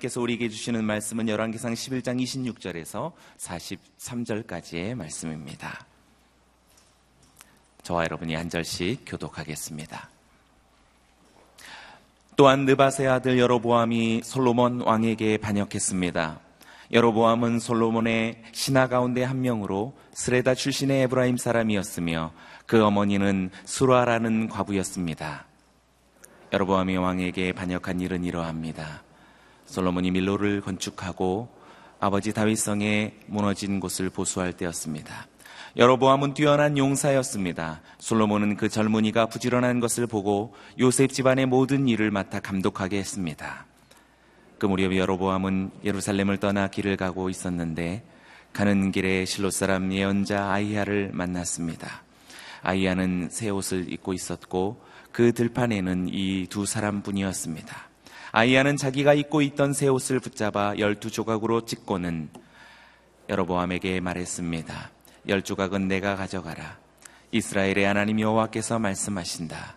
하나님께서 우리에게 주시는 말씀은 열왕기상 11장 26절에서 43절까지의 말씀입니다. 저와 여러분이 한 절씩 교독하겠습니다. 또한 느바세 아들 여로보암이 솔로몬 왕에게 반역했습니다. 여로보암은 솔로몬의 신하 가운데 한 명으로 스레다 출신의 에브라임 사람이었으며 그 어머니는 수라라는 과부였습니다. 여로보암이 왕에게 반역한 일은 이러합니다. 솔로몬이 밀로를 건축하고 아버지 다윗성에 무너진 곳을 보수할 때였습니다. 여로보암은 뛰어난 용사였습니다. 솔로몬은 그 젊은이가 부지런한 것을 보고 요셉 집안의 모든 일을 맡아 감독하게 했습니다. 그 무렵 여로보암은 예루살렘을 떠나 길을 가고 있었는데 가는 길에 실로 사람 예언자 아이야를 만났습니다. 아이야는 새 옷을 입고 있었고 그 들판에는 이 두 사람뿐이었습니다. 아이야는 자기가 입고 있던 새 옷을 붙잡아 열두 조각으로 찢고는 여로보암에게 말했습니다. 열 조각은 내가 가져가라. 이스라엘의 하나님 여호와께서 말씀하신다.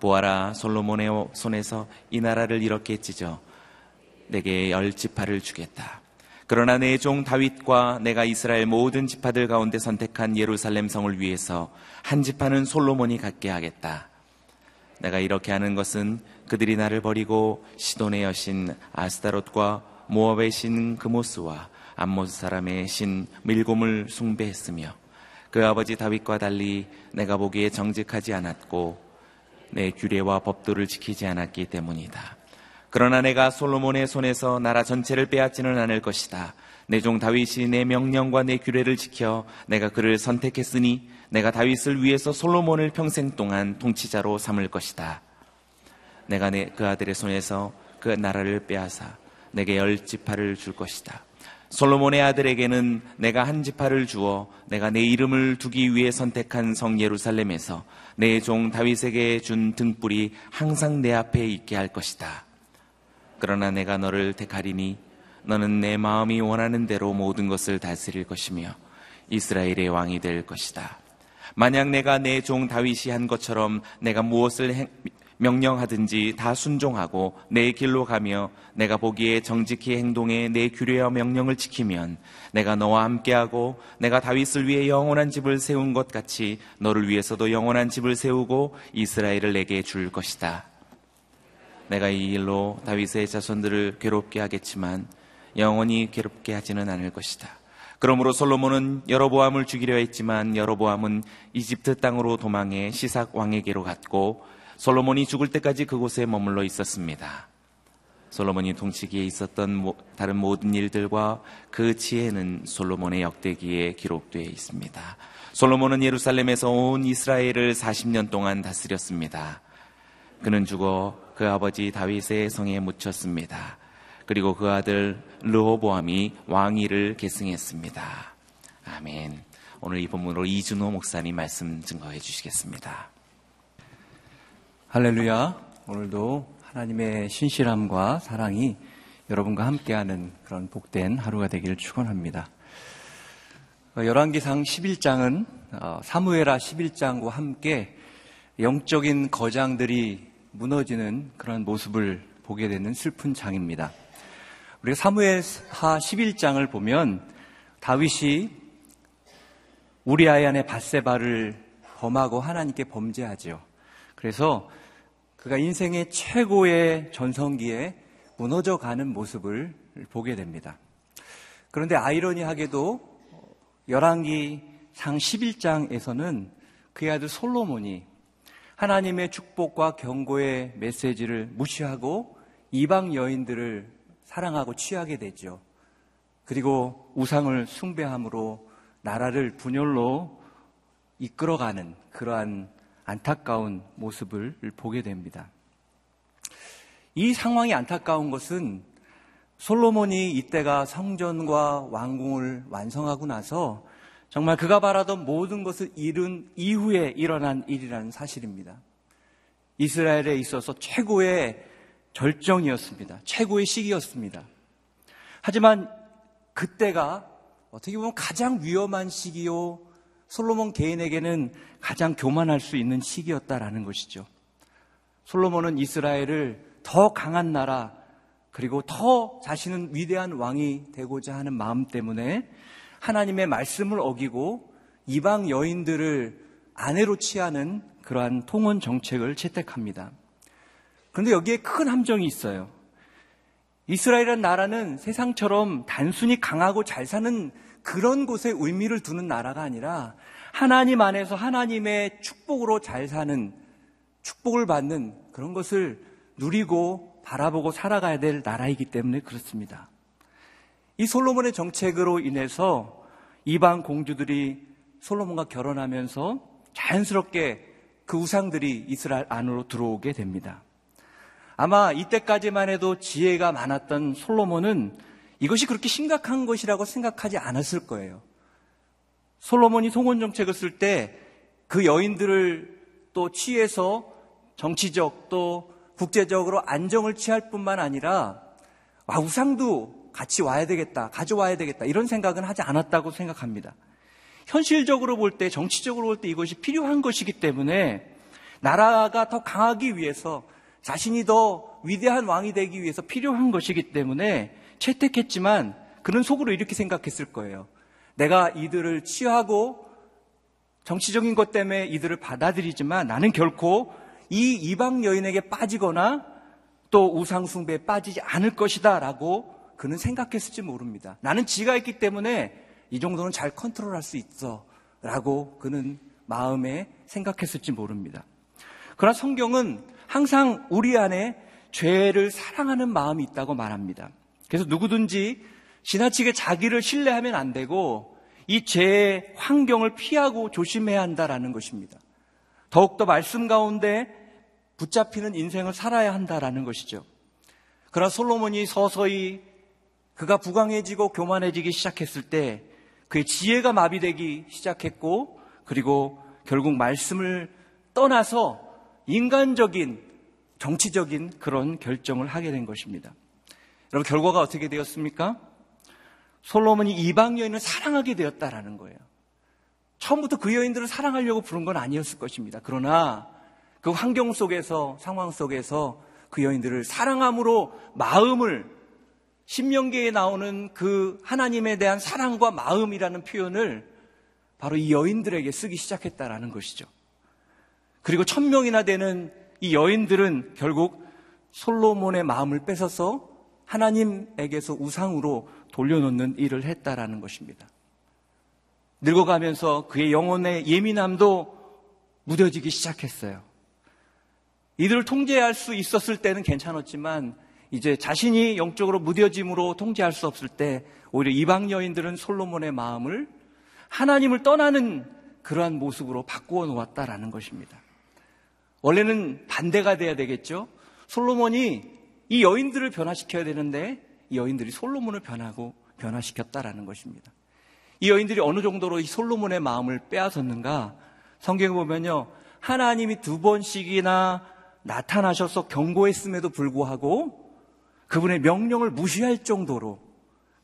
보아라 솔로몬의 손에서 이 나라를 이렇게 찢어 내게 열 지파를 주겠다. 그러나 내 종 다윗과 내가 이스라엘 모든 지파들 가운데 선택한 예루살렘 성을 위해서 한 지파는 솔로몬이 갖게 하겠다. 내가 이렇게 하는 것은 그들이 나를 버리고 시돈의 여신 아스타롯과 모압의 신 그모스와 암몬 사람의 신 밀곰을 숭배했으며 그 아버지 다윗과 달리 내가 보기에 정직하지 않았고 내 규례와 법도를 지키지 않았기 때문이다. 그러나 내가 솔로몬의 손에서 나라 전체를 빼앗지는 않을 것이다. 내 종 다윗이 내 명령과 내 규례를 지켜 내가 그를 선택했으니 내가 다윗을 위해서 솔로몬을 평생 동안 통치자로 삼을 것이다. 내가 내, 그 아들의 손에서 그 나라를 빼앗아 내게 열 지파를 줄 것이다. 솔로몬의 아들에게는 내가 한 지파를 주어 내가 내 이름을 두기 위해 선택한 성 예루살렘에서 내 종 다윗에게 준 등불이 항상 내 앞에 있게 할 것이다. 그러나 내가 너를 택하리니 너는 내 마음이 원하는 대로 모든 것을 다스릴 것이며 이스라엘의 왕이 될 것이다. 만약 내가 내 종 다윗이 한 것처럼 내가 무엇을 행, 명령하든지 다 순종하고 내 길로 가며 내가 보기에 정직히 행동해 내 규례와 명령을 지키면 내가 너와 함께하고 내가 다윗을 위해 영원한 집을 세운 것 같이 너를 위해서도 영원한 집을 세우고 이스라엘을 내게 줄 것이다. 내가 이 일로 다윗의 자손들을 괴롭게 하겠지만 영원히 괴롭게 하지는 않을 것이다. 그러므로 솔로몬은 여로보암을 죽이려 했지만 여로보암은 이집트 땅으로 도망해 시삭 왕에게로 갔고 솔로몬이 죽을 때까지 그곳에 머물러 있었습니다. 솔로몬이 통치기에 있었던 다른 모든 일들과 그 지혜는 솔로몬의 역대기에 기록되어 있습니다. 솔로몬은 예루살렘에서 온 이스라엘을 40년 동안 다스렸습니다. 그는 죽어 그 아버지 다윗의 성에 묻혔습니다. 그리고 그 아들 르호보암이 왕위를 계승했습니다. 아멘. 오늘 이 본문으로 이준호 목사님 말씀 증거해 주시겠습니다. 할렐루야. 오늘도 하나님의 신실함과 사랑이 여러분과 함께하는 그런 복된 하루가 되기를 축원합니다. 어, 열왕기상 11장은 어, 사무엘하 11장과 함께 영적인 거장들이 무너지는 그런 모습을 보게 되는 슬픈 장입니다. 우리가 사무엘하 11장을 보면 다윗이 우리 아이 안에 바세바를 범하고 하나님께 범죄하죠. 그래서 그가 인생의 최고의 전성기에 무너져 가는 모습을 보게 됩니다. 그런데 아이러니하게도 열왕기 상 11장에서는 그의 아들 솔로몬이 하나님의 축복과 경고의 메시지를 무시하고 이방 여인들을 사랑하고 취하게 되죠. 그리고 우상을 숭배함으로 나라를 분열로 이끌어가는 그러한 안타까운 모습을 보게 됩니다. 이 상황이 안타까운 것은 솔로몬이 이때가 성전과 왕궁을 완성하고 나서 정말 그가 바라던 모든 것을 이룬 이후에 일어난 일이라는 사실입니다. 이스라엘에 있어서 최고의 절정이었습니다. 최고의 시기였습니다. 하지만 그때가 어떻게 보면 가장 위험한 시기요. 솔로몬 개인에게는 가장 교만할 수 있는 시기였다라는 것이죠. 솔로몬은 이스라엘을 더 강한 나라, 그리고 더 자신은 위대한 왕이 되고자 하는 마음 때문에 하나님의 말씀을 어기고 이방 여인들을 아내로 취하는 그러한 통혼 정책을 채택합니다. 그런데 여기에 큰 함정이 있어요. 이스라엘이라는 나라는 세상처럼 단순히 강하고 잘 사는 그런 곳에 의미를 두는 나라가 아니라 하나님 안에서 하나님의 축복으로 잘 사는 축복을 받는 그런 것을 누리고 바라보고 살아가야 될 나라이기 때문에 그렇습니다. 이 솔로몬의 정책으로 인해서 이방 공주들이 솔로몬과 결혼하면서 자연스럽게 그 우상들이 이스라엘 안으로 들어오게 됩니다. 아마 이때까지만 해도 지혜가 많았던 솔로몬은 이것이 그렇게 심각한 것이라고 생각하지 않았을 거예요. 솔로몬이 송원 정책을 쓸 때 그 여인들을 또 취해서 정치적 또 국제적으로 안정을 취할 뿐만 아니라 와, 우상도 같이 와야 되겠다, 가져와야 되겠다 이런 생각은 하지 않았다고 생각합니다. 현실적으로 볼 때, 정치적으로 볼 때 이것이 필요한 것이기 때문에 나라가 더 강하기 위해서 자신이 더 위대한 왕이 되기 위해서 필요한 것이기 때문에 채택했지만 그는 속으로 이렇게 생각했을 거예요. 내가 이들을 취하고 정치적인 것 때문에 이들을 받아들이지만 나는 결코 이 이방 여인에게 빠지거나 또 우상숭배에 빠지지 않을 것이다 라고 그는 생각했을지 모릅니다. 나는 지가 있기 때문에 이 정도는 잘 컨트롤할 수 있어 라고 그는 마음에 생각했을지 모릅니다. 그러나 성경은 항상 우리 안에 죄를 사랑하는 마음이 있다고 말합니다. 그래서 누구든지 지나치게 자기를 신뢰하면 안 되고 이 죄의 환경을 피하고 조심해야 한다라는 것입니다. 더욱더 말씀 가운데 붙잡히는 인생을 살아야 한다라는 것이죠. 그러나 솔로몬이 서서히 그가 부강해지고 교만해지기 시작했을 때 그의 지혜가 마비되기 시작했고 그리고 결국 말씀을 떠나서 인간적인 정치적인 그런 결정을 하게 된 것입니다. 여러분 결과가 어떻게 되었습니까? 솔로몬이 이방 여인을 사랑하게 되었다라는 거예요. 처음부터 그 여인들을 사랑하려고 부른 건 아니었을 것입니다. 그러나 그 환경 속에서 상황 속에서 그 여인들을 사랑함으로 마음을 신명기에 나오는 그 하나님에 대한 사랑과 마음이라는 표현을 바로 이 여인들에게 쓰기 시작했다라는 것이죠. 그리고 천 명이나 되는 이 여인들은 결국 솔로몬의 마음을 뺏어서 하나님에게서 우상으로 돌려놓는 일을 했다라는 것입니다. 늙어가면서 그의 영혼의 예민함도 무뎌지기 시작했어요. 이들을 통제할 수 있었을 때는 괜찮았지만 이제 자신이 영적으로 무뎌짐으로 통제할 수 없을 때 오히려 이방 여인들은 솔로몬의 마음을 하나님을 떠나는 그러한 모습으로 바꾸어 놓았다라는 것입니다. 원래는 반대가 돼야 되겠죠. 솔로몬이 이 여인들을 변화시켜야 되는데 이 여인들이 솔로몬을 변하고 변화시켰다라는 것입니다. 이 여인들이 어느 정도로 이 솔로몬의 마음을 빼앗았는가? 성경에 보면요. 하나님이 두 번씩이나 나타나셔서 경고했음에도 불구하고 그분의 명령을 무시할 정도로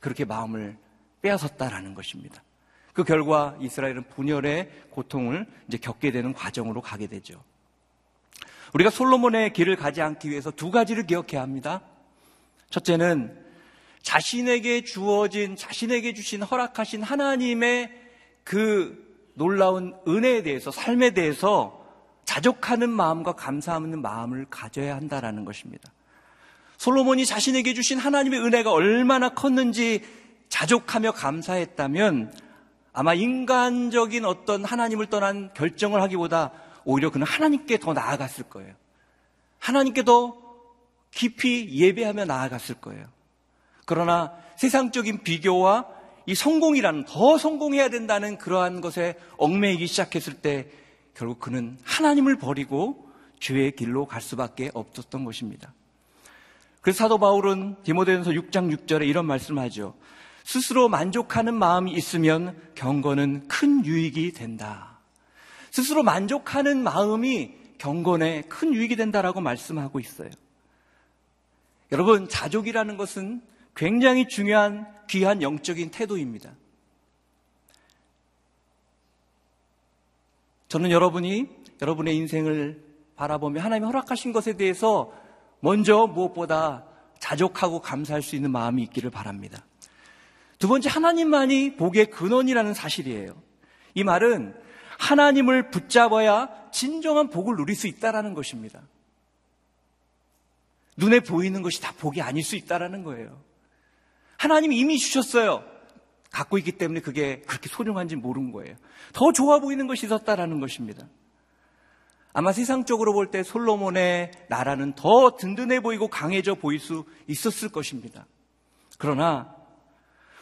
그렇게 마음을 빼앗았다라는 것입니다. 그 결과 이스라엘은 분열의 고통을 이제 겪게 되는 과정으로 가게 되죠. 우리가 솔로몬의 길을 가지 않기 위해서 두 가지를 기억해야 합니다. 첫째는 자신에게 주어진, 자신에게 주신 허락하신 하나님의 그 놀라운 은혜에 대해서, 삶에 대해서 자족하는 마음과 감사하는 마음을 가져야 한다라는 것입니다. 솔로몬이 자신에게 주신 하나님의 은혜가 얼마나 컸는지 자족하며 감사했다면 아마 인간적인 어떤 하나님을 떠난 결정을 하기보다 오히려 그는 하나님께 더 나아갔을 거예요. 하나님께 더 깊이 예배하며 나아갔을 거예요. 그러나 세상적인 비교와 이 성공이라는 더 성공해야 된다는 그러한 것에 얽매이기 시작했을 때 결국 그는 하나님을 버리고 죄의 길로 갈 수밖에 없었던 것입니다. 그래서 사도 바울은 디모데전서 6장 6절에 이런 말씀하죠. 스스로 만족하는 마음이 있으면 경건은 큰 유익이 된다. 스스로 만족하는 마음이 경건에 큰 유익이 된다라고 말씀하고 있어요. 여러분, 자족이라는 것은 굉장히 중요한 귀한 영적인 태도입니다. 저는 여러분이 여러분의 인생을 바라보며 하나님이 허락하신 것에 대해서 먼저 무엇보다 자족하고 감사할 수 있는 마음이 있기를 바랍니다. 두 번째, 하나님만이 복의 근원이라는 사실이에요. 이 말은 하나님을 붙잡아야 진정한 복을 누릴 수 있다라는 것입니다. 눈에 보이는 것이 다 복이 아닐 수 있다라는 거예요. 하나님이 이미 주셨어요. 갖고 있기 때문에 그게 그렇게 소중한지 모르는 거예요. 더 좋아 보이는 것이 있었다라는 것입니다. 아마 세상적으로 볼 때 솔로몬의 나라는 더 든든해 보이고 강해져 보일 수 있었을 것입니다. 그러나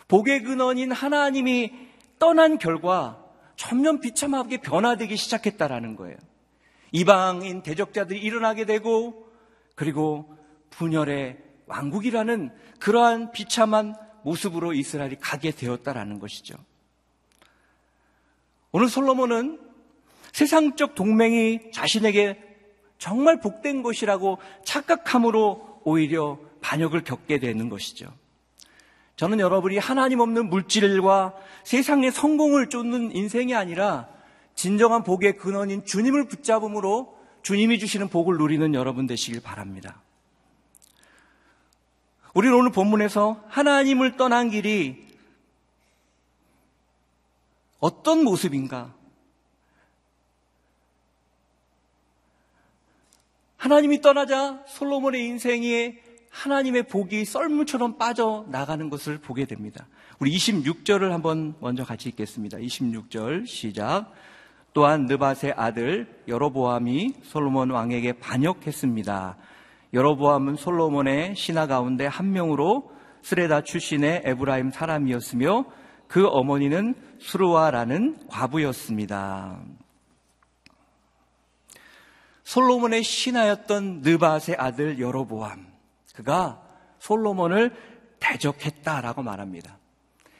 복의 근원인 하나님이 떠난 결과 전면 비참하게 변화되기 시작했다라는 거예요. 이방인 대적자들이 일어나게 되고 그리고 분열의 왕국이라는 그러한 비참한 모습으로 이스라엘이 가게 되었다라는 것이죠. 오늘 솔로몬은 세상적 동맹이 자신에게 정말 복된 것이라고 착각함으로 오히려 반역을 겪게 되는 것이죠. 저는 여러분이 하나님 없는 물질과 세상의 성공을 쫓는 인생이 아니라 진정한 복의 근원인 주님을 붙잡음으로 주님이 주시는 복을 누리는 여러분 되시길 바랍니다. 우리는 오늘 본문에서 하나님을 떠난 길이 어떤 모습인가? 하나님이 떠나자 솔로몬의 인생에 하나님의 복이 썰물처럼 빠져나가는 것을 보게 됩니다. 우리 26절을 한번 먼저 같이 읽겠습니다. 26절 시작. 또한 느밧의 아들 여로보암이 솔로몬 왕에게 반역했습니다. 여로보암은 솔로몬의 신하 가운데 한 명으로 스레다 출신의 에브라임 사람이었으며 그 어머니는 수르와라는 과부였습니다. 솔로몬의 신하였던 느밧의 아들 여로보암. 그가 솔로몬을 대적했다라고 말합니다.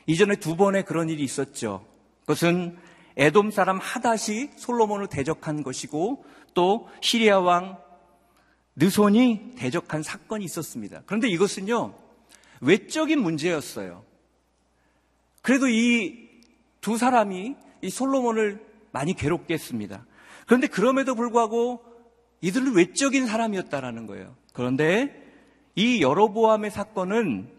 이전에 두 번의 그런 일이 있었죠. 그것은 에돔 사람 하닷이 솔로몬을 대적한 것이고 또 시리아 왕 느손이 대적한 사건이 있었습니다. 그런데 이것은요, 외적인 문제였어요. 그래도 이 두 사람이 이 솔로몬을 많이 괴롭게 했습니다. 그런데 그럼에도 불구하고 이들은 외적인 사람이었다라는 거예요. 그런데 이 여로보암의 사건은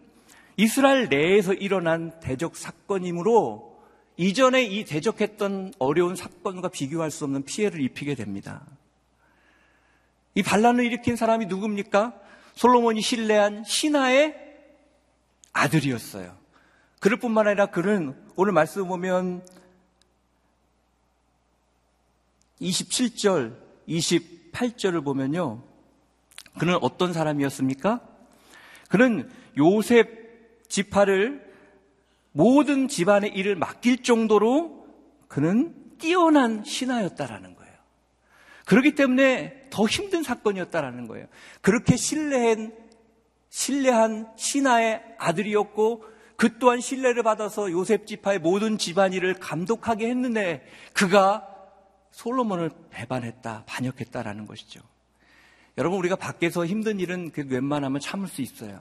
이스라엘 내에서 일어난 대적 사건이므로 이전에 이 대적했던 어려운 사건과 비교할 수 없는 피해를 입히게 됩니다. 이 반란을 일으킨 사람이 누굽니까? 솔로몬이 신뢰한 신하의 아들이었어요. 그럴 뿐만 아니라 그는 오늘 말씀 보면 27절, 28절을 보면요. 그는 어떤 사람이었습니까? 그는 요셉 지파를 모든 집안의 일을 맡길 정도로 그는 뛰어난 신하였다라는 거예요. 그렇기 때문에 더 힘든 사건이었다라는 거예요. 그렇게 신뢰한 신뢰한 신하의 아들이었고 그 또한 신뢰를 받아서 요셉 지파의 모든 집안일을 감독하게 했는데 그가 솔로몬을 배반했다, 반역했다라는 것이죠. 여러분 우리가 밖에서 힘든 일은 그 웬만하면 참을 수 있어요.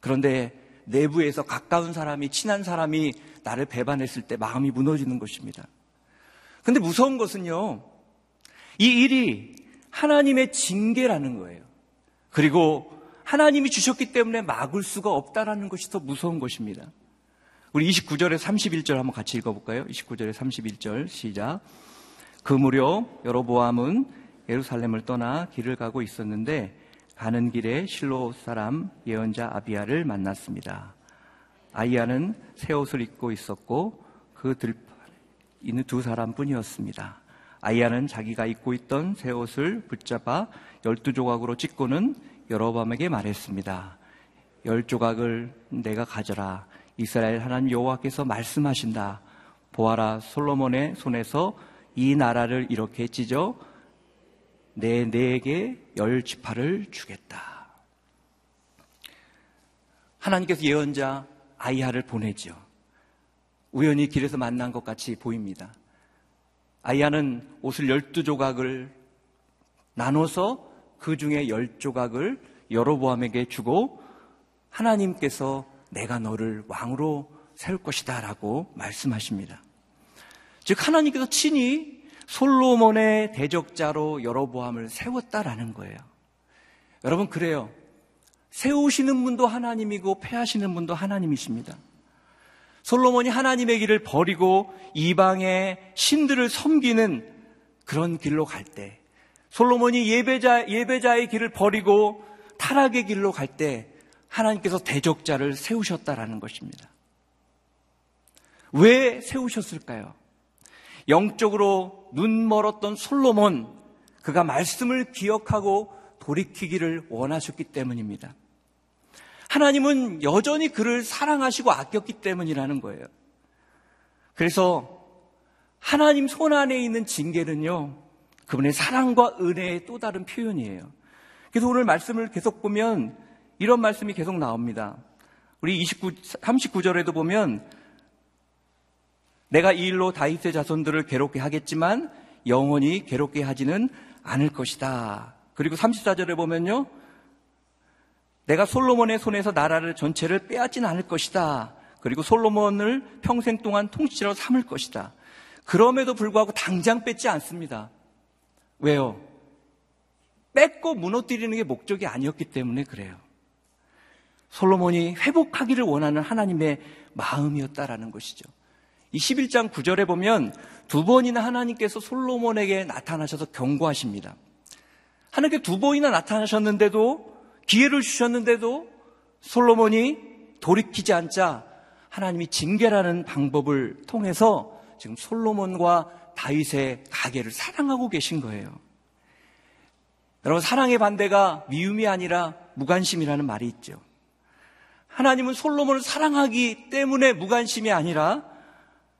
그런데 내부에서 가까운 사람이 친한 사람이 나를 배반했을 때 마음이 무너지는 것입니다. 근데 무서운 것은요. 이 일이 하나님의 징계라는 거예요. 그리고 하나님이 주셨기 때문에 막을 수가 없다라는 것이 더 무서운 것입니다. 우리 29절에 31절 한번 같이 읽어볼까요? 29절에 31절 시작. 그 무렵 여로보암은 예루살렘을 떠나 길을 가고 있었는데 가는 길에 실로 사람 예언자 아비야를 만났습니다. 아이야는 새 옷을 입고 있었고 그 들판에 있는 두 사람뿐이었습니다. 아이야는 자기가 입고 있던 새 옷을 붙잡아 열두 조각으로 찢고는 여로밤에게 말했습니다. 열 조각을 내가 가져라. 이스라엘 하나님 여호와께서 말씀하신다. 보아라 솔로몬의 손에서 이 나라를 이렇게 찢어 내 내에게 열 지파를 주겠다. 하나님께서 예언자 아이야를 보내죠. 우연히 길에서 만난 것 같이 보입니다. 아이야는 옷을 열두 조각을 나눠서 그 중에 열 조각을 여로보암에게 주고 하나님께서 내가 너를 왕으로 세울 것이다 라고 말씀하십니다. 즉 하나님께서 친히 솔로몬의 대적자로 여로보암을 세웠다라는 거예요. 여러분 그래요. 세우시는 분도 하나님이고 패하시는 분도 하나님이십니다. 솔로몬이 하나님의 길을 버리고 이방의 신들을 섬기는 그런 길로 갈 때, 솔로몬이 예배자, 예배자의 길을 버리고 타락의 길로 갈 때, 하나님께서 대적자를 세우셨다라는 것입니다. 왜 세우셨을까요? 영적으로 눈 멀었던 솔로몬, 그가 말씀을 기억하고 돌이키기를 원하셨기 때문입니다. 하나님은 여전히 그를 사랑하시고 아꼈기 때문이라는 거예요. 그래서 하나님 손 안에 있는 징계는요, 그분의 사랑과 은혜의 또 다른 표현이에요. 그래서 오늘 말씀을 계속 보면 이런 말씀이 계속 나옵니다. 우리 29, 39절에도 보면 내가 이 일로 다윗의 자손들을 괴롭게 하겠지만 영원히 괴롭게 하지는 않을 것이다. 그리고 34절에 보면요. 내가 솔로몬의 손에서 나라를 전체를 빼앗지는 않을 것이다. 그리고 솔로몬을 평생 동안 통치자로 삼을 것이다. 그럼에도 불구하고 당장 뺏지 않습니다. 왜요? 뺏고 무너뜨리는 게 목적이 아니었기 때문에 그래요. 솔로몬이 회복하기를 원하는 하나님의 마음이었다라는 것이죠. 이 11장 9절에 보면 두 번이나 하나님께서 솔로몬에게 나타나셔서 경고하십니다. 하나님께 두 번이나 나타나셨는데도 기회를 주셨는데도 솔로몬이 돌이키지 않자 하나님이 징계라는 방법을 통해서 지금 솔로몬과 다윗의 가게를 사랑하고 계신 거예요. 여러분 사랑의 반대가 미움이 아니라 무관심이라는 말이 있죠. 하나님은 솔로몬을 사랑하기 때문에 무관심이 아니라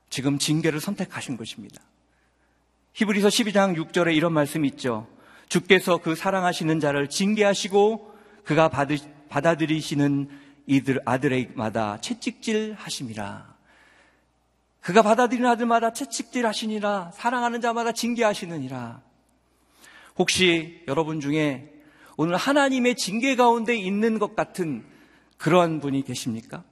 지금 징계를 선택하신 것입니다. 히브리서 12장 6절에 이런 말씀이 있죠. 주께서 그 사랑하시는 자를 징계하시고 그가 받으, 받아들이시는 이들 아들에마다 채찍질 하심이라. 그가 받아들이는 아들마다 채찍질 하시니라. 사랑하는 자마다 징계하시느니라. 혹시 여러분 중에 오늘 하나님의 징계 가운데 있는 것 같은 그러한 분이 계십니까?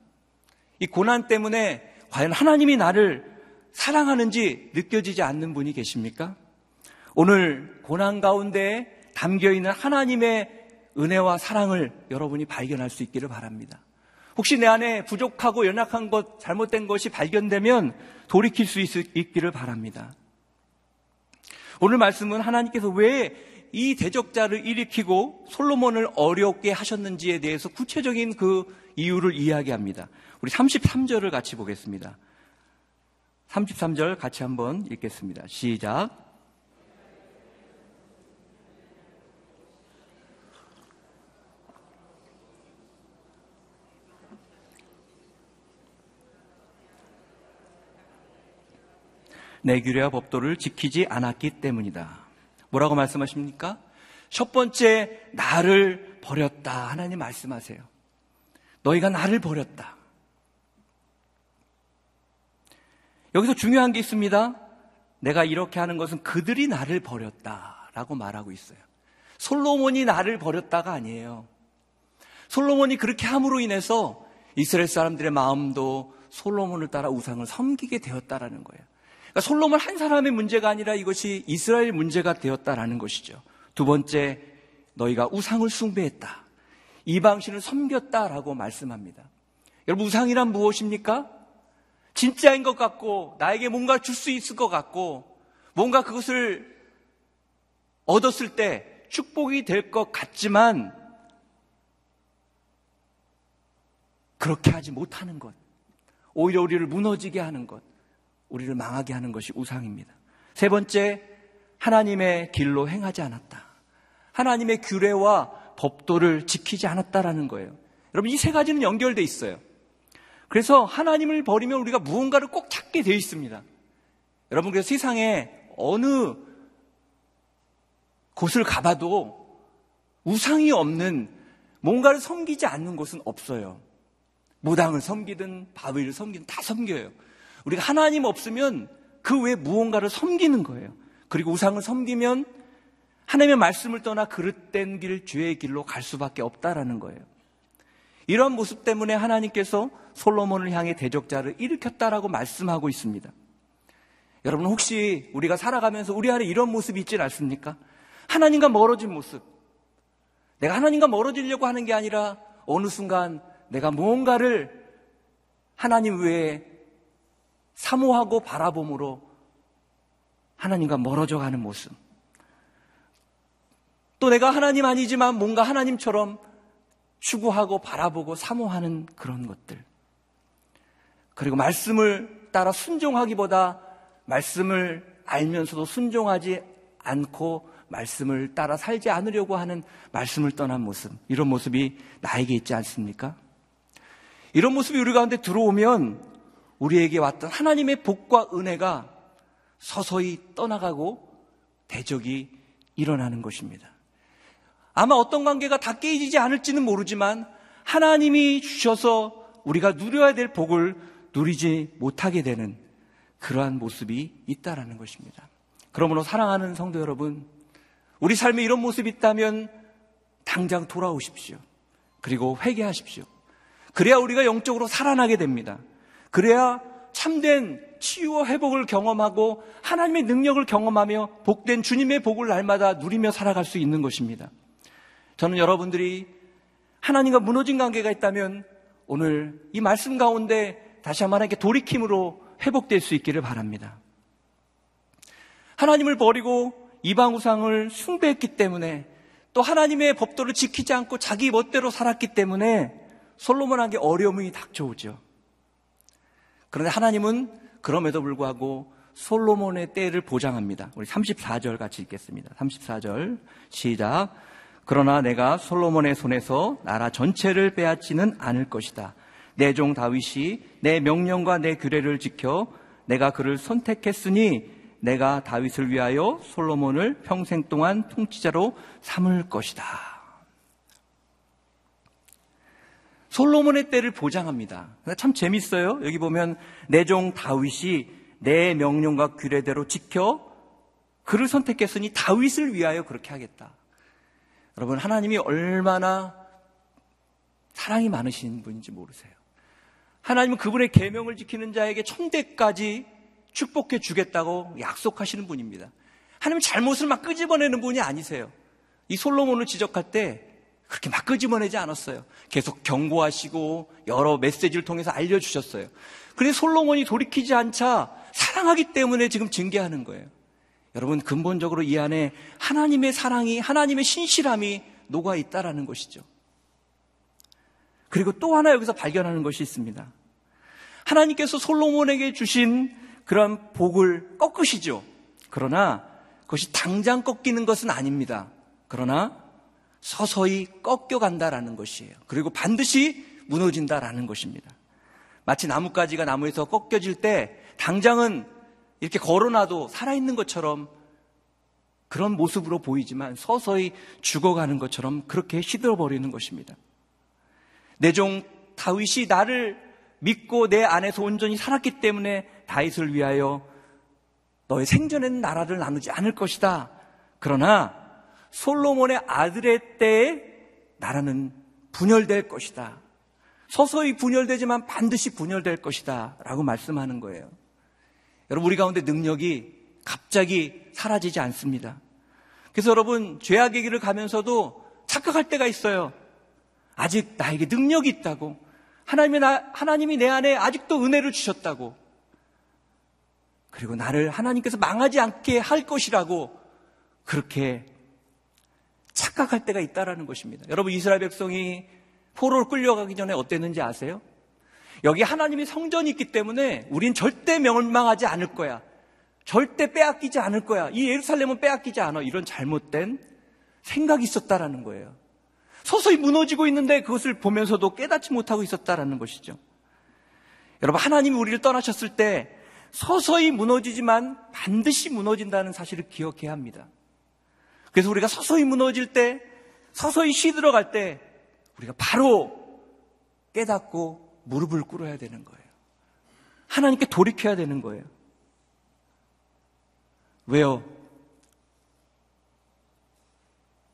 이 고난 때문에 과연 하나님이 나를 사랑하는지 느껴지지 않는 분이 계십니까? 오늘 고난 가운데 담겨 있는 하나님의 은혜와 사랑을 여러분이 발견할 수 있기를 바랍니다. 혹시 내 안에 부족하고 연약한 것, 잘못된 것이 발견되면 돌이킬 수 있, 기를 바랍니다. 오늘 말씀은 하나님께서 왜 이 대적자를 일으키고 솔로몬을 어렵게 하셨는지에 대해서 구체적인 그 이유를 이야기합니다. 우리 33절을 같이 보겠습니다. 33절 같이 한번 읽겠습니다. 시작. 내 규례와 법도를 지키지 않았기 때문이다. 뭐라고 말씀하십니까? 첫 번째, 나를 버렸다. 하나님 말씀하세요. 너희가 나를 버렸다. 여기서 중요한 게 있습니다. 내가 이렇게 하는 것은 그들이 나를 버렸다라고 말하고 있어요. 솔로몬이 나를 버렸다가 아니에요. 솔로몬이 그렇게 함으로 인해서 이스라엘 사람들의 마음도 솔로몬을 따라 우상을 섬기게 되었다라는 거예요. 그러니까 솔로몬 한 사람의 문제가 아니라 이것이 이스라엘 문제가 되었다라는 것이죠. 두 번째, 너희가 우상을 숭배했다. 이방신을 섬겼다라고 말씀합니다. 여러분 우상이란 무엇입니까? 진짜인 것 같고 나에게 뭔가 줄 수 있을 것 같고 뭔가 그것을 얻었을 때 축복이 될 것 같지만 그렇게 하지 못하는 것. 오히려 우리를 무너지게 하는 것. 우리를 망하게 하는 것이 우상입니다. 세 번째, 하나님의 길로 행하지 않았다. 하나님의 규례와 법도를 지키지 않았다라는 거예요. 여러분, 이 세 가지는 연결돼 있어요. 그래서 하나님을 버리면 우리가 무언가를 꼭 찾게 되어 있습니다. 여러분, 그래서 세상에 어느 곳을 가봐도 우상이 없는 뭔가를 섬기지 않는 곳은 없어요. 무당을 섬기든 바위를 섬기든 다 섬겨요. 우리가 하나님 없으면 그외 무언가를 섬기는 거예요. 그리고 우상을 섬기면 하나님의 말씀을 떠나 그릇된 길, 죄의 길로 갈 수밖에 없다라는 거예요. 이런 모습 때문에 하나님께서 솔로몬을 향해 대적자를 일으켰다라고 말씀하고 있습니다. 여러분 혹시 우리가 살아가면서 우리 안에 이런 모습이 있지 않습니까? 하나님과 멀어진 모습. 내가 하나님과 멀어지려고 하는 게 아니라 어느 순간 내가 무언가를 하나님 외에 사모하고 바라봄으로 하나님과 멀어져 가는 모습. 또 내가 하나님 아니지만 뭔가 하나님처럼 추구하고 바라보고 사모하는 그런 것들. 그리고 말씀을 따라 순종하기보다 말씀을 알면서도 순종하지 않고 말씀을 따라 살지 않으려고 하는 말씀을 떠난 모습. 이런 모습이 나에게 있지 않습니까? 이런 모습이 우리 가운데 들어오면 우리에게 왔던 하나님의 복과 은혜가 서서히 떠나가고 대적이 일어나는 것입니다. 아마 어떤 관계가 다 깨지지 않을지는 모르지만 하나님이 주셔서 우리가 누려야 될 복을 누리지 못하게 되는 그러한 모습이 있다라는 것입니다. 그러므로 사랑하는 성도 여러분, 우리 삶에 이런 모습이 있다면 당장 돌아오십시오. 그리고 회개하십시오. 그래야 우리가 영적으로 살아나게 됩니다. 그래야 참된 치유와 회복을 경험하고 하나님의 능력을 경험하며 복된 주님의 복을 날마다 누리며 살아갈 수 있는 것입니다. 저는 여러분들이 하나님과 무너진 관계가 있다면 오늘 이 말씀 가운데 다시 한번 하나님께 돌이킴으로 회복될 수 있기를 바랍니다. 하나님을 버리고 이방 우상을 숭배했기 때문에 또 하나님의 법도를 지키지 않고 자기 멋대로 살았기 때문에 솔로몬에게 어려움이 닥쳐오죠. 그런데 하나님은 그럼에도 불구하고 솔로몬의 때를 보장합니다. 우리 34절 같이 읽겠습니다. 34절 시작. 그러나 내가 솔로몬의 손에서 나라 전체를 빼앗지는 않을 것이다. 내 종 다윗이 내 명령과 내 규례를 지켜 내가 그를 선택했으니 내가 다윗을 위하여 솔로몬을 평생 동안 통치자로 삼을 것이다. 솔로몬의 때를 보장합니다. 참 재밌어요. 여기 보면 내 종 다윗이 내 명령과 규례대로 지켜 그를 선택했으니 다윗을 위하여 그렇게 하겠다. 여러분 하나님이 얼마나 사랑이 많으신 분인지 모르세요. 하나님은 그분의 계명을 지키는 자에게 천대까지 축복해 주겠다고 약속하시는 분입니다. 하나님 잘못을 막 끄집어내는 분이 아니세요. 이 솔로몬을 지적할 때 그렇게 막 끄집어내지 않았어요. 계속 경고하시고 여러 메시지를 통해서 알려주셨어요. 그런데 솔로몬이 돌이키지 않자 사랑하기 때문에 지금 징계하는 거예요. 여러분 근본적으로 이 안에 하나님의 사랑이 하나님의 신실함이 녹아 있다라는 것이죠. 그리고 또 하나 여기서 발견하는 것이 있습니다. 하나님께서 솔로몬에게 주신 그런 복을 꺾으시죠. 그러나 그것이 당장 꺾이는 것은 아닙니다. 그러나 서서히 꺾여간다라는 것이에요. 그리고 반드시 무너진다라는 것입니다. 마치 나뭇가지가 나무에서 꺾여질 때 당장은 이렇게 걸어놔도 살아있는 것처럼 그런 모습으로 보이지만 서서히 죽어가는 것처럼 그렇게 시들어버리는 것입니다. 내 종 다윗이 나를 믿고 내 안에서 온전히 살았기 때문에 다윗을 위하여 너의 생전에는 나라를 나누지 않을 것이다. 그러나 솔로몬의 아들의 때에 나라는 분열될 것이다. 서서히 분열되지만 반드시 분열될 것이다. 라고 말씀하는 거예요. 여러분, 우리 가운데 능력이 갑자기 사라지지 않습니다. 그래서 여러분, 죄악의 길을 가면서도 착각할 때가 있어요. 아직 나에게 능력이 있다고. 하나님이, 나, 하나님이 내 안에 아직도 은혜를 주셨다고. 그리고 나를 하나님께서 망하지 않게 할 것이라고 그렇게 착각할 때가 있다라는 것입니다. 여러분, 이스라엘 백성이 포로로 끌려가기 전에 어땠는지 아세요? 여기 하나님이 성전이 있기 때문에 우린 절대 멸망하지 않을 거야. 절대 빼앗기지 않을 거야. 이 예루살렘은 빼앗기지 않아. 이런 잘못된 생각이 있었다라는 거예요. 서서히 무너지고 있는데 그것을 보면서도 깨닫지 못하고 있었다라는 것이죠. 여러분, 하나님이 우리를 떠나셨을 때 서서히 무너지지만 반드시 무너진다는 사실을 기억해야 합니다. 그래서 우리가 서서히 무너질 때, 서서히 시들어갈 때, 우리가 바로 깨닫고 무릎을 꿇어야 되는 거예요. 하나님께 돌이켜야 되는 거예요. 왜요?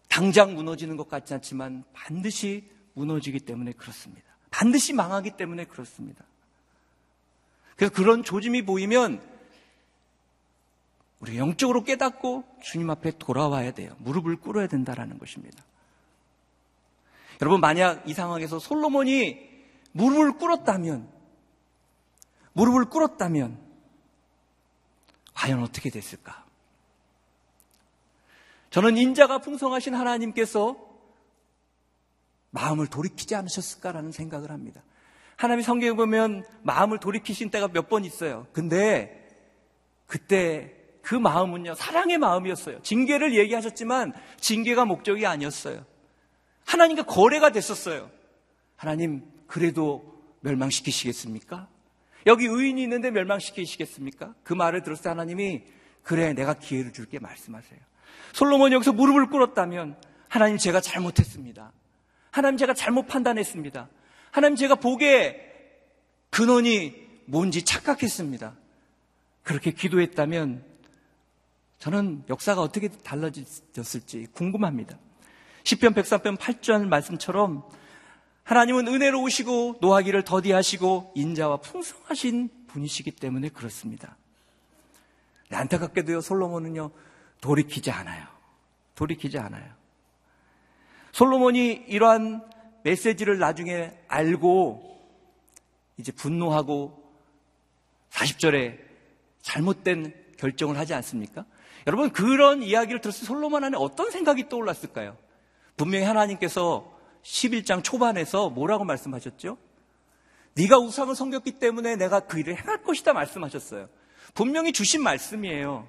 당장 무너지는 것 같지 않지만 반드시 무너지기 때문에 그렇습니다. 반드시 망하기 때문에 그렇습니다. 그래서 그런 조짐이 보이면 우리 영적으로 깨닫고 주님 앞에 돌아와야 돼요. 무릎을 꿇어야 된다라는 것입니다. 여러분, 만약 이 상황에서 솔로몬이 무릎을 꿇었다면, 무릎을 꿇었다면, 과연 어떻게 됐을까? 저는 인자가 풍성하신 하나님께서 마음을 돌이키지 않으셨을까라는 생각을 합니다. 하나님이 성경에 보면 마음을 돌이키신 때가 몇 번 있어요. 근데 그때 그 마음은요, 사랑의 마음이었어요. 징계를 얘기하셨지만 징계가 목적이 아니었어요. 하나님과 거래가 됐었어요. 하나님, 그래도 멸망시키시겠습니까? 여기 의인이 있는데 멸망시키시겠습니까? 그 말을 들었을 때 하나님이 그래, 내가 기회를 줄게 말씀하세요. 솔로몬이 여기서 무릎을 꿇었다면 하나님 제가 잘못했습니다. 하나님 제가 잘못 판단했습니다. 하나님 제가 보기에 근원이 뭔지 착각했습니다. 그렇게 기도했다면 저는 역사가 어떻게 달라졌을지 궁금합니다. 10편 103편 8절 말씀처럼 하나님은 은혜로우시고 노하기를 더디하시고 인자와 풍성하신 분이시기 때문에 그렇습니다. 네, 안타깝게도요 솔로몬은요 돌이키지 않아요. 돌이키지 않아요. 솔로몬이 이러한 메시지를 나중에 알고 이제 분노하고 40절에 잘못된 결정을 하지 않습니까? 여러분 그런 이야기를 들었을 때 솔로몬 안에 어떤 생각이 떠올랐을까요? 분명히 하나님께서 11장 초반에서 뭐라고 말씀하셨죠? 네가 우상을 섬겼기 때문에 내가 그 일을 행할 것이다 말씀하셨어요. 분명히 주신 말씀이에요.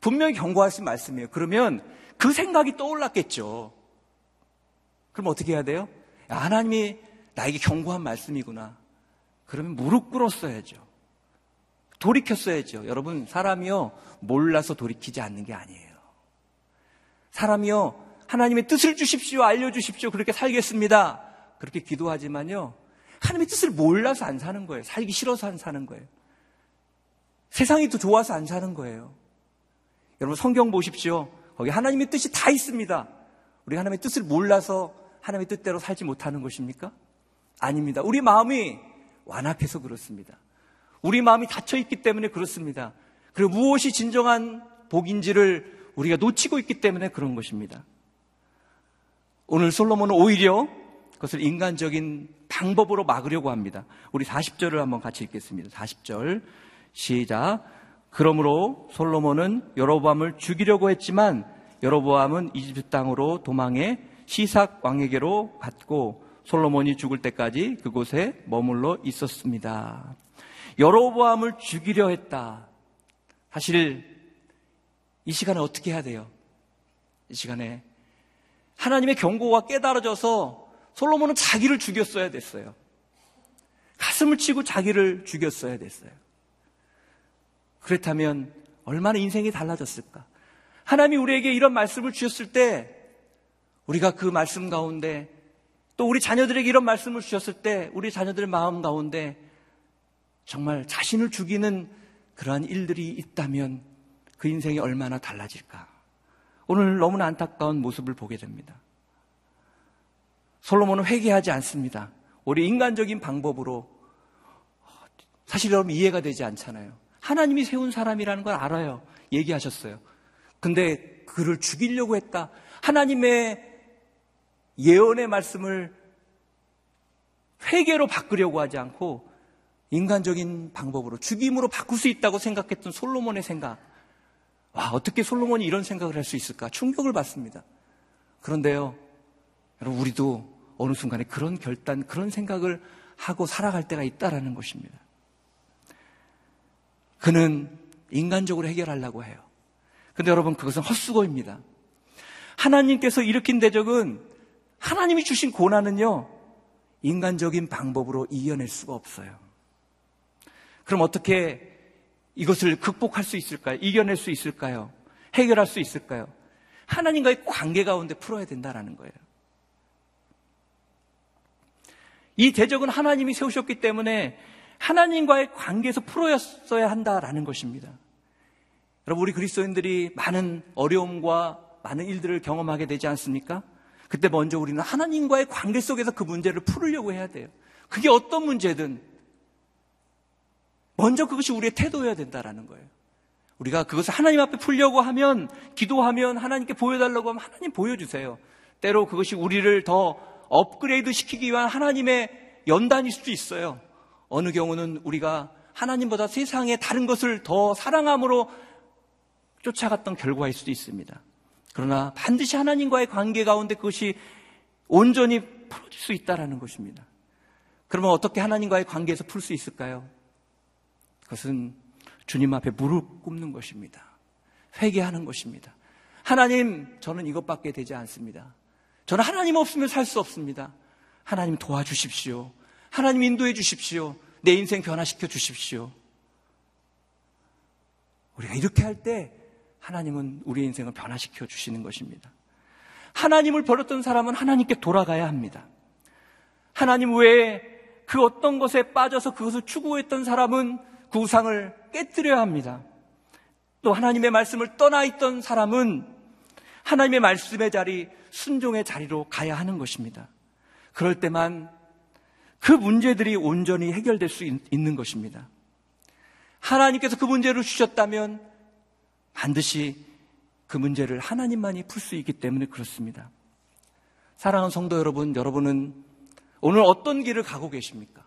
분명히 경고하신 말씀이에요. 그러면 그 생각이 떠올랐겠죠. 그럼 어떻게 해야 돼요? 하나님이 나에게 경고한 말씀이구나. 그러면 무릎 꿇었어야죠. 돌이켰어야죠. 여러분, 사람이요, 몰라서 돌이키지 않는 게 아니에요. 사람이요, 하나님의 뜻을 주십시오, 알려주십시오, 그렇게 살겠습니다. 그렇게 기도하지만요, 하나님의 뜻을 몰라서 안 사는 거예요. 살기 싫어서 안 사는 거예요. 세상이 더 좋아서 안 사는 거예요. 여러분, 성경 보십시오. 거기 하나님의 뜻이 다 있습니다. 우리 하나님의 뜻을 몰라서 하나님의 뜻대로 살지 못하는 것입니까? 아닙니다. 우리 마음이 완악해서 그렇습니다. 우리 마음이 닫혀 있기 때문에 그렇습니다. 그리고 무엇이 진정한 복인지를 우리가 놓치고 있기 때문에 그런 것입니다. 오늘 솔로몬은 오히려 그것을 인간적인 방법으로 막으려고 합니다. 우리 40절을 한번 같이 읽겠습니다. 40절 시작. 그러므로 솔로몬은 여로보암을 죽이려고 했지만 여로보암은 이집트 땅으로 도망해 시삭 왕에게로 갔고 솔로몬이 죽을 때까지 그곳에 머물러 있었습니다. 여로보암을 죽이려 했다. 사실 이 시간에 어떻게 해야 돼요? 이 시간에 하나님의 경고가 깨달아져서 솔로몬은 자기를 죽였어야 됐어요. 가슴을 치고 자기를 죽였어야 됐어요. 그렇다면 얼마나 인생이 달라졌을까? 하나님이 우리에게 이런 말씀을 주셨을 때 우리가 그 말씀 가운데 또 우리 자녀들에게 이런 말씀을 주셨을 때 우리 자녀들의 마음 가운데 정말 자신을 죽이는 그러한 일들이 있다면 그 인생이 얼마나 달라질까? 오늘 너무나 안타까운 모습을 보게 됩니다. 솔로몬은 회개하지 않습니다. 우리 인간적인 방법으로 사실 여러분 이해가 되지 않잖아요. 하나님이 세운 사람이라는 걸 알아요. 얘기하셨어요. 근데 그를 죽이려고 했다. 하나님의 예언의 말씀을 회개로 바꾸려고 하지 않고 인간적인 방법으로 죽임으로 바꿀 수 있다고 생각했던 솔로몬의 생각. 와, 어떻게 솔로몬이 이런 생각을 할 수 있을까? 충격을 받습니다. 그런데요, 여러분, 우리도 어느 순간에 그런 결단, 그런 생각을 하고 살아갈 때가 있다라는 것입니다. 그는 인간적으로 해결하려고 해요. 근데 여러분, 그것은 헛수고입니다. 하나님께서 일으킨 대적은 하나님이 주신 고난은요, 인간적인 방법으로 이겨낼 수가 없어요. 그럼 어떻게 이것을 극복할 수 있을까요? 이겨낼 수 있을까요? 해결할 수 있을까요? 하나님과의 관계 가운데 풀어야 된다는 거예요. 이 대적은 하나님이 세우셨기 때문에 하나님과의 관계에서 풀어야 한다라는 것입니다. 여러분, 우리 그리스도인들이 많은 어려움과 많은 일들을 경험하게 되지 않습니까? 그때 먼저 우리는 하나님과의 관계 속에서 그 문제를 풀으려고 해야 돼요. 그게 어떤 문제든 먼저 그것이 우리의 태도여야 된다라는 거예요. 우리가 그것을 하나님 앞에 풀려고 하면 기도하면 하나님께 보여달라고 하면 하나님 보여주세요. 때로 그것이 우리를 더 업그레이드 시키기 위한 하나님의 연단일 수도 있어요. 어느 경우는 우리가 하나님보다 세상의 다른 것을 더 사랑함으로 쫓아갔던 결과일 수도 있습니다. 그러나 반드시 하나님과의 관계 가운데 그것이 온전히 풀어질 수 있다라는 것입니다. 그러면 어떻게 하나님과의 관계에서 풀 수 있을까요? 그것은 주님 앞에 무릎 꿇는 것입니다. 회개하는 것입니다. 하나님, 저는 이것밖에 되지 않습니다. 저는 하나님 없으면 살 수 없습니다. 하나님 도와주십시오. 하나님 인도해 주십시오. 내 인생 변화시켜 주십시오. 우리가 이렇게 할 때 하나님은 우리 인생을 변화시켜 주시는 것입니다. 하나님을 버렸던 사람은 하나님께 돌아가야 합니다. 하나님 외에 그 어떤 것에 빠져서 그것을 추구했던 사람은 그 우상을 깨뜨려야 합니다. 또 하나님의 말씀을 떠나 있던 사람은 하나님의 말씀의 자리, 순종의 자리로 가야 하는 것입니다. 그럴 때만 그 문제들이 온전히 해결될 수 있는 것입니다. 하나님께서 그 문제를 주셨다면 반드시 그 문제를 하나님만이 풀 수 있기 때문에 그렇습니다. 사랑하는 성도 여러분, 여러분은 오늘 어떤 길을 가고 계십니까?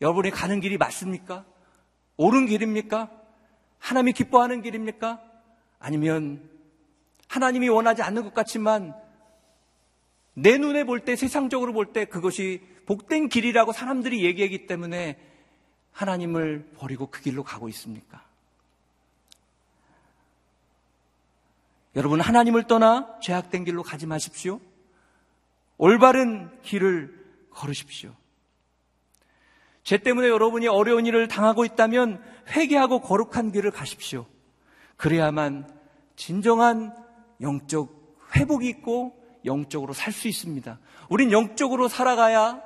여러분이 가는 길이 맞습니까? 옳은 길입니까? 하나님이 기뻐하는 길입니까? 아니면 하나님이 원하지 않는 것 같지만 내 눈에 볼 때, 세상적으로 볼 때 그것이 복된 길이라고 사람들이 얘기하기 때문에 하나님을 버리고 그 길로 가고 있습니까? 여러분, 하나님을 떠나 죄악된 길로 가지 마십시오. 올바른 길을 걸으십시오. 죄 때문에 여러분이 어려운 일을 당하고 있다면 회개하고 거룩한 길을 가십시오. 그래야만 진정한 영적 회복이 있고 영적으로 살 수 있습니다. 우린 영적으로 살아가야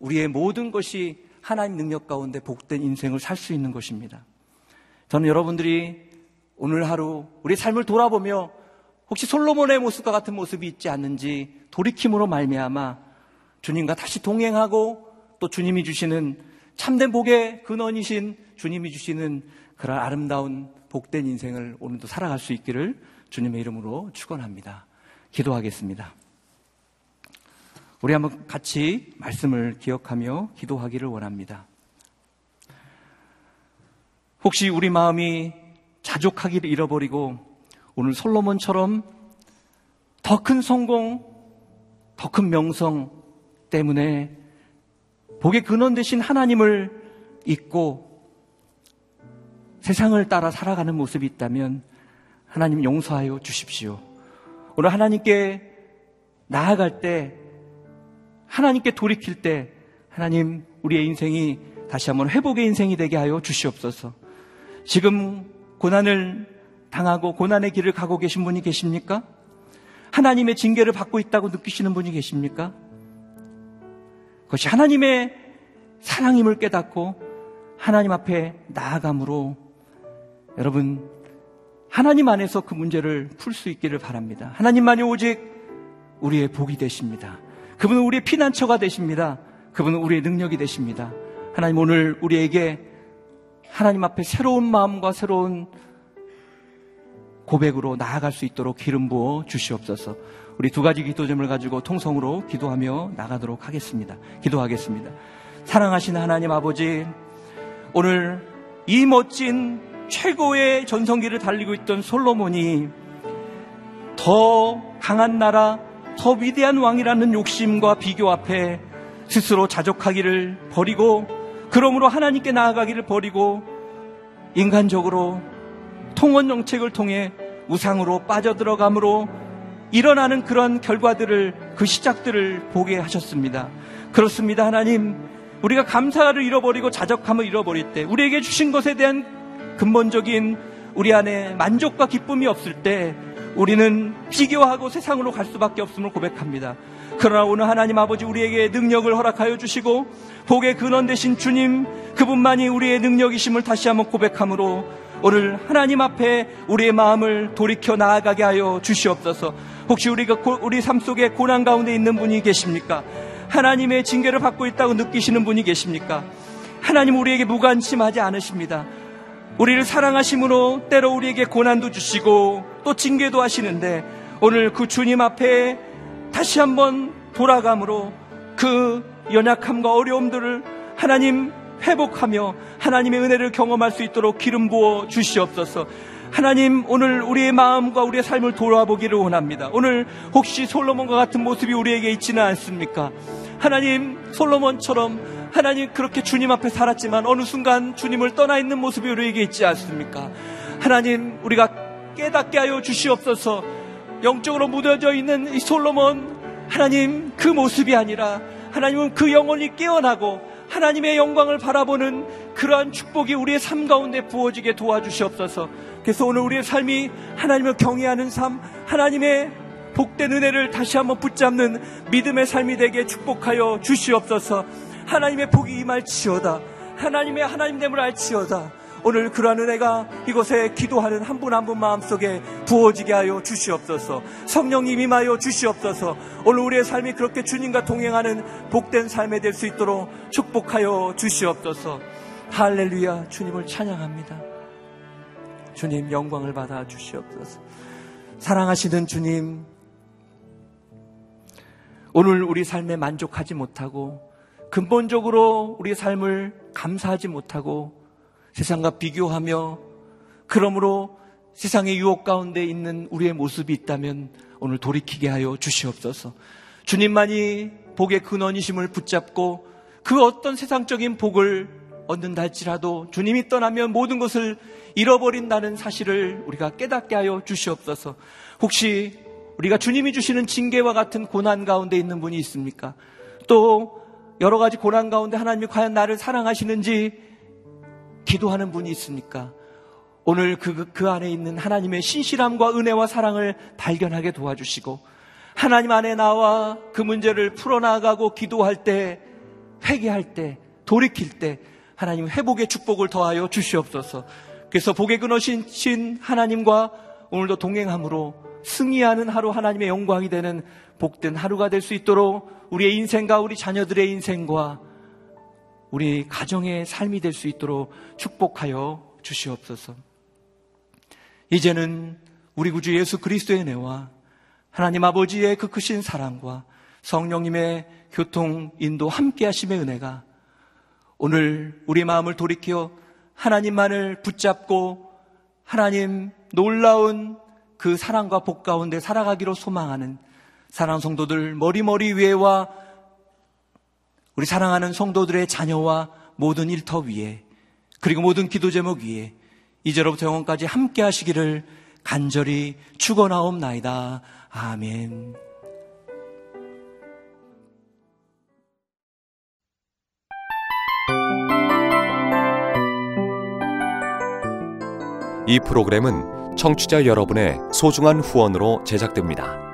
우리의 모든 것이 하나님 능력 가운데 복된 인생을 살 수 있는 것입니다. 저는 여러분들이 오늘 하루 우리 삶을 돌아보며 혹시 솔로몬의 모습과 같은 모습이 있지 않는지 돌이킴으로 말미암아 주님과 다시 동행하고 또 주님이 주시는 참된 복의 근원이신 주님이 주시는 그런 아름다운 복된 인생을 오늘도 살아갈 수 있기를 주님의 이름으로 축원합니다. 기도하겠습니다. 우리 한번 같이 말씀을 기억하며 기도하기를 원합니다. 혹시 우리 마음이 자족하기를 잃어버리고 오늘 솔로몬처럼 더 큰 성공, 더 큰 명성 때문에 복의 근원 되신 하나님을 잊고 세상을 따라 살아가는 모습이 있다면 하나님 용서하여 주십시오. 오늘 하나님께 나아갈 때, 하나님께 돌이킬 때, 하나님, 우리의 인생이 다시 한번 회복의 인생이 되게 하여 주시옵소서. 지금 고난을 당하고 고난의 길을 가고 계신 분이 계십니까? 하나님의 징계를 받고 있다고 느끼시는 분이 계십니까? 그것이 하나님의 사랑임을 깨닫고 하나님 앞에 나아감으로 여러분 하나님 안에서 그 문제를 풀 수 있기를 바랍니다. 하나님만이 오직 우리의 복이 되십니다. 그분은 우리의 피난처가 되십니다. 그분은 우리의 능력이 되십니다. 하나님 오늘 우리에게 하나님 앞에 새로운 마음과 새로운 고백으로 나아갈 수 있도록 기름 부어 주시옵소서. 우리 두 가지 기도점을 가지고 통성으로 기도하며 나가도록 하겠습니다. 기도하겠습니다. 사랑하신 하나님 아버지, 오늘 이 멋진 최고의 전성기를 달리고 있던 솔로몬이 더 강한 나라, 더 위대한 왕이라는 욕심과 비교 앞에 스스로 자족하기를 버리고 그러므로 하나님께 나아가기를 버리고 인간적으로 통원 정책을 통해 우상으로 빠져들어감으로 일어나는 그런 결과들을 그 시작들을 보게 하셨습니다. 그렇습니다. 하나님, 우리가 감사를 잃어버리고 자적함을 잃어버릴 때 우리에게 주신 것에 대한 근본적인 우리 안에 만족과 기쁨이 없을 때 우리는 비교하고 세상으로 갈 수밖에 없음을 고백합니다. 그러나 오늘 하나님 아버지 우리에게 능력을 허락하여 주시고 복의 근원 되신 주님 그분만이 우리의 능력이심을 다시 한번 고백함으로 오늘 하나님 앞에 우리의 마음을 돌이켜 나아가게 하여 주시옵소서. 혹시 우리가 우리 삶 속에 고난 가운데 있는 분이 계십니까? 하나님의 징계를 받고 있다고 느끼시는 분이 계십니까? 하나님 우리에게 무관심하지 않으십니다. 우리를 사랑하심으로 때로 우리에게 고난도 주시고 또 징계도 하시는데 오늘 그 주님 앞에 다시 한번 돌아감으로 그 연약함과 어려움들을 하나님 회복하며 하나님의 은혜를 경험할 수 있도록 기름 부어 주시옵소서. 하나님 오늘 우리의 마음과 우리의 삶을 돌아보기를 원합니다. 오늘 혹시 솔로몬과 같은 모습이 우리에게 있지는 않습니까? 하나님 솔로몬처럼 하나님 그렇게 주님 앞에 살았지만 어느 순간 주님을 떠나 있는 모습이 우리에게 있지 않습니까? 하나님 우리가 깨닫게 하여 주시옵소서. 영적으로 묻어져 있는 이 솔로몬 하나님 그 모습이 아니라 하나님은 그 영혼이 깨어나고 하나님의 영광을 바라보는 그러한 축복이 우리의 삶 가운데 부어지게 도와주시옵소서. 그래서 오늘 우리의 삶이 하나님을 경외하는 삶, 하나님의 복된 은혜를 다시 한번 붙잡는 믿음의 삶이 되게 축복하여 주시옵소서. 하나님의 복이 임할지어다. 하나님의 하나님 됨을 알지어다. 오늘 그러한 은혜가 이곳에 기도하는 한 분 한 분 마음속에 부어지게 하여 주시옵소서. 성령님 임하여 주시옵소서. 오늘 우리의 삶이 그렇게 주님과 동행하는 복된 삶이 될 수 있도록 축복하여 주시옵소서. 할렐루야. 주님을 찬양합니다. 주님 영광을 받아 주시옵소서. 사랑하시는 주님, 오늘 우리 삶에 만족하지 못하고 근본적으로 우리 삶을 감사하지 못하고 세상과 비교하며 그러므로 세상의 유혹 가운데 있는 우리의 모습이 있다면 오늘 돌이키게 하여 주시옵소서. 주님만이 복의 근원이심을 붙잡고 그 어떤 세상적인 복을 얻는다 할지라도 주님이 떠나면 모든 것을 잃어버린다는 사실을 우리가 깨닫게 하여 주시옵소서. 혹시 우리가 주님이 주시는 징계와 같은 고난 가운데 있는 분이 있습니까? 또 여러 가지 고난 가운데 하나님이 과연 나를 사랑하시는지 기도하는 분이 있습니까? 오늘 그, 그 안에 있는 하나님의 신실함과 은혜와 사랑을 발견하게 도와주시고 하나님 안에 나와 그 문제를 풀어나가고 기도할 때 회개할 때 돌이킬 때 하나님 회복의 축복을 더하여 주시옵소서. 그래서 복의 근원신 하나님과 오늘도 동행함으로 승리하는 하루 하나님의 영광이 되는 복된 하루가 될 수 있도록 우리의 인생과 우리 자녀들의 인생과 우리 가정의 삶이 될 수 있도록 축복하여 주시옵소서. 이제는 우리 구주 예수 그리스도의 은혜와 하나님 아버지의 그 크신 사랑과 성령님의 교통, 인도, 함께 하심의 은혜가 오늘 우리 마음을 돌이켜 하나님만을 붙잡고 하나님 놀라운 그 사랑과 복 가운데 살아가기로 소망하는 사랑 성도들 머리머리 위에와 우리 사랑하는 성도들의 자녀와 모든 일터 위에 그리고 모든 기도 제목 위에 이제로부터 영원까지 함께 하시기를 간절히 축원하옵나이다. 아멘. 이 프로그램은 청취자 여러분의 소중한 후원으로 제작됩니다.